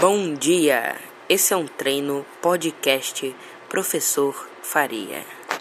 Bom dia! Esse é um treino podcast Professor Faria.